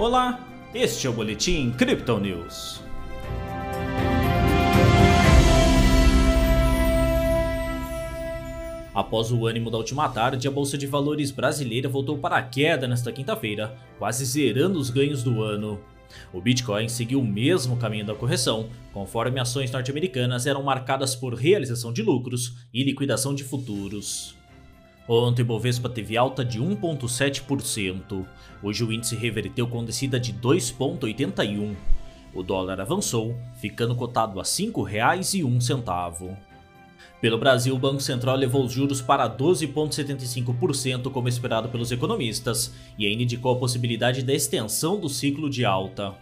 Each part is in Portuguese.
Olá, este é o Boletim Crypto News. Após o ânimo da última tarde, a Bolsa de Valores brasileira voltou para a queda nesta quinta-feira, quase zerando os ganhos do ano. O Bitcoin seguiu o mesmo caminho da correção, conforme ações norte-americanas eram marcadas por realização de lucros e liquidação de futuros. Ontem o Bovespa teve alta de 1,7%. Hoje o índice reverteu com descida de 2,81%. O dólar avançou, ficando cotado a R$ 5,01. Pelo Brasil, o Banco Central levou os juros para 12,75%, como esperado pelos economistas, e ainda indicou a possibilidade da extensão do ciclo de alta.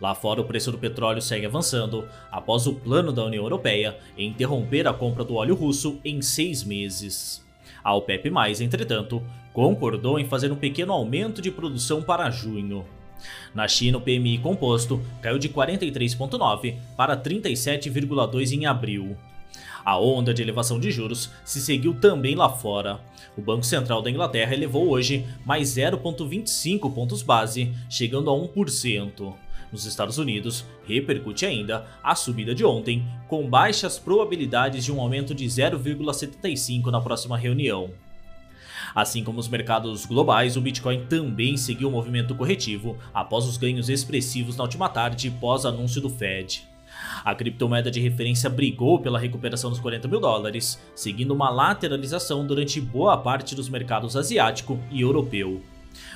Lá fora, o preço do petróleo segue avançando, após o plano da União Europeia em interromper a compra do óleo russo em seis meses. A OPEP+, entretanto, concordou em fazer um pequeno aumento de produção para junho. Na China, o PMI composto caiu de 43,9 para 37,2 em abril. A onda de elevação de juros se seguiu também lá fora. O Banco Central da Inglaterra elevou hoje mais 0,25 pontos base, chegando a 1%. Nos Estados Unidos, repercute ainda a subida de ontem, com baixas probabilidades de um aumento de 0,75 na próxima reunião. Assim como os mercados globais, o Bitcoin também seguiu o movimento corretivo após os ganhos expressivos na última tarde pós anúncio do Fed. A criptomoeda de referência brigou pela recuperação dos 40 mil dólares, seguindo uma lateralização durante boa parte dos mercados asiático e europeu.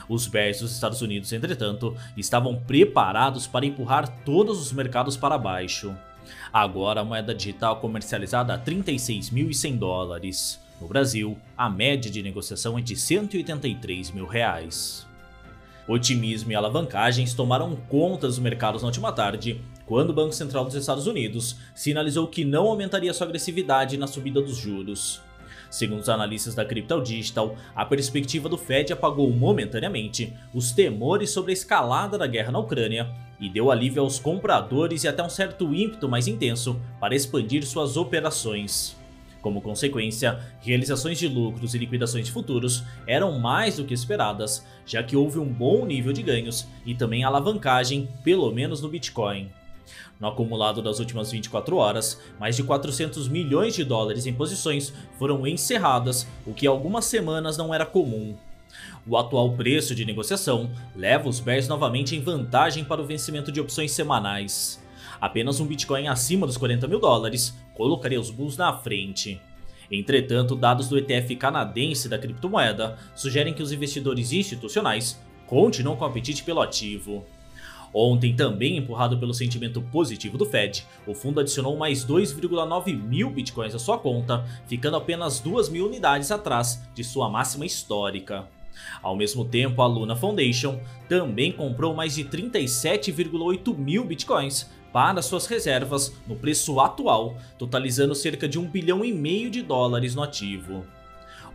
Os bears dos Estados Unidos, entretanto, estavam preparados para empurrar todos os mercados para baixo. Agora a moeda digital comercializada a 36.100 dólares. No Brasil, a média de negociação é de 183 mil reais. Otimismo e alavancagens tomaram conta dos mercados na última tarde, quando o Banco Central dos Estados Unidos sinalizou que não aumentaria sua agressividade na subida dos juros. Segundo os analistas da Crypto Digital, a perspectiva do Fed apagou momentaneamente os temores sobre a escalada da guerra na Ucrânia e deu alívio aos compradores e até um certo ímpeto mais intenso para expandir suas operações. Como consequência, realizações de lucros e liquidações de futuros eram mais do que esperadas, já que houve um bom nível de ganhos e também alavancagem, pelo menos no Bitcoin. No acumulado das últimas 24 horas, mais de 400 milhões de dólares em posições foram encerradas, o que algumas semanas não era comum. O atual preço de negociação leva os bears novamente em vantagem para o vencimento de opções semanais. Apenas um Bitcoin acima dos 40 mil dólares colocaria os bulls na frente. Entretanto, dados do ETF canadense da criptomoeda sugerem que os investidores institucionais continuam com apetite pelo ativo. Ontem, também empurrado pelo sentimento positivo do Fed, o fundo adicionou mais 2,9 mil bitcoins à sua conta, ficando apenas 2 mil unidades atrás de sua máxima histórica. Ao mesmo tempo, a Luna Foundation também comprou mais de 37,8 mil bitcoins para suas reservas no preço atual, totalizando cerca de 1 bilhão e meio de dólares no ativo.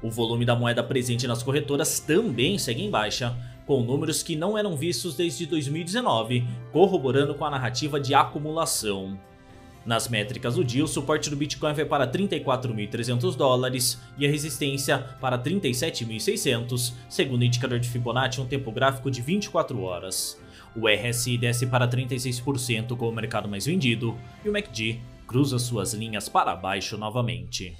O volume da moeda presente nas corretoras também segue em baixa, com números que não eram vistos desde 2019, corroborando com a narrativa de acumulação. Nas métricas do dia, o suporte do Bitcoin vai para 34.300 dólares e a resistência para 37.600, segundo o indicador de Fibonacci um tempo gráfico de 24 horas. O RSI desce para 36% com o mercado mais vendido e o MACD cruza suas linhas para baixo novamente.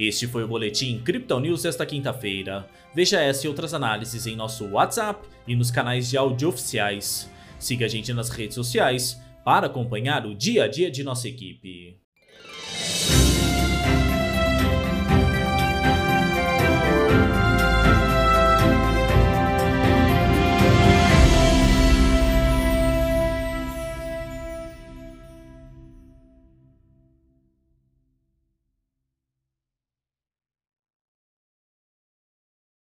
Este foi o Boletim Crypto News desta quinta-feira. Veja essa e outras análises em nosso WhatsApp e nos canais de áudio oficiais. Siga a gente nas redes sociais para acompanhar o dia a dia de nossa equipe.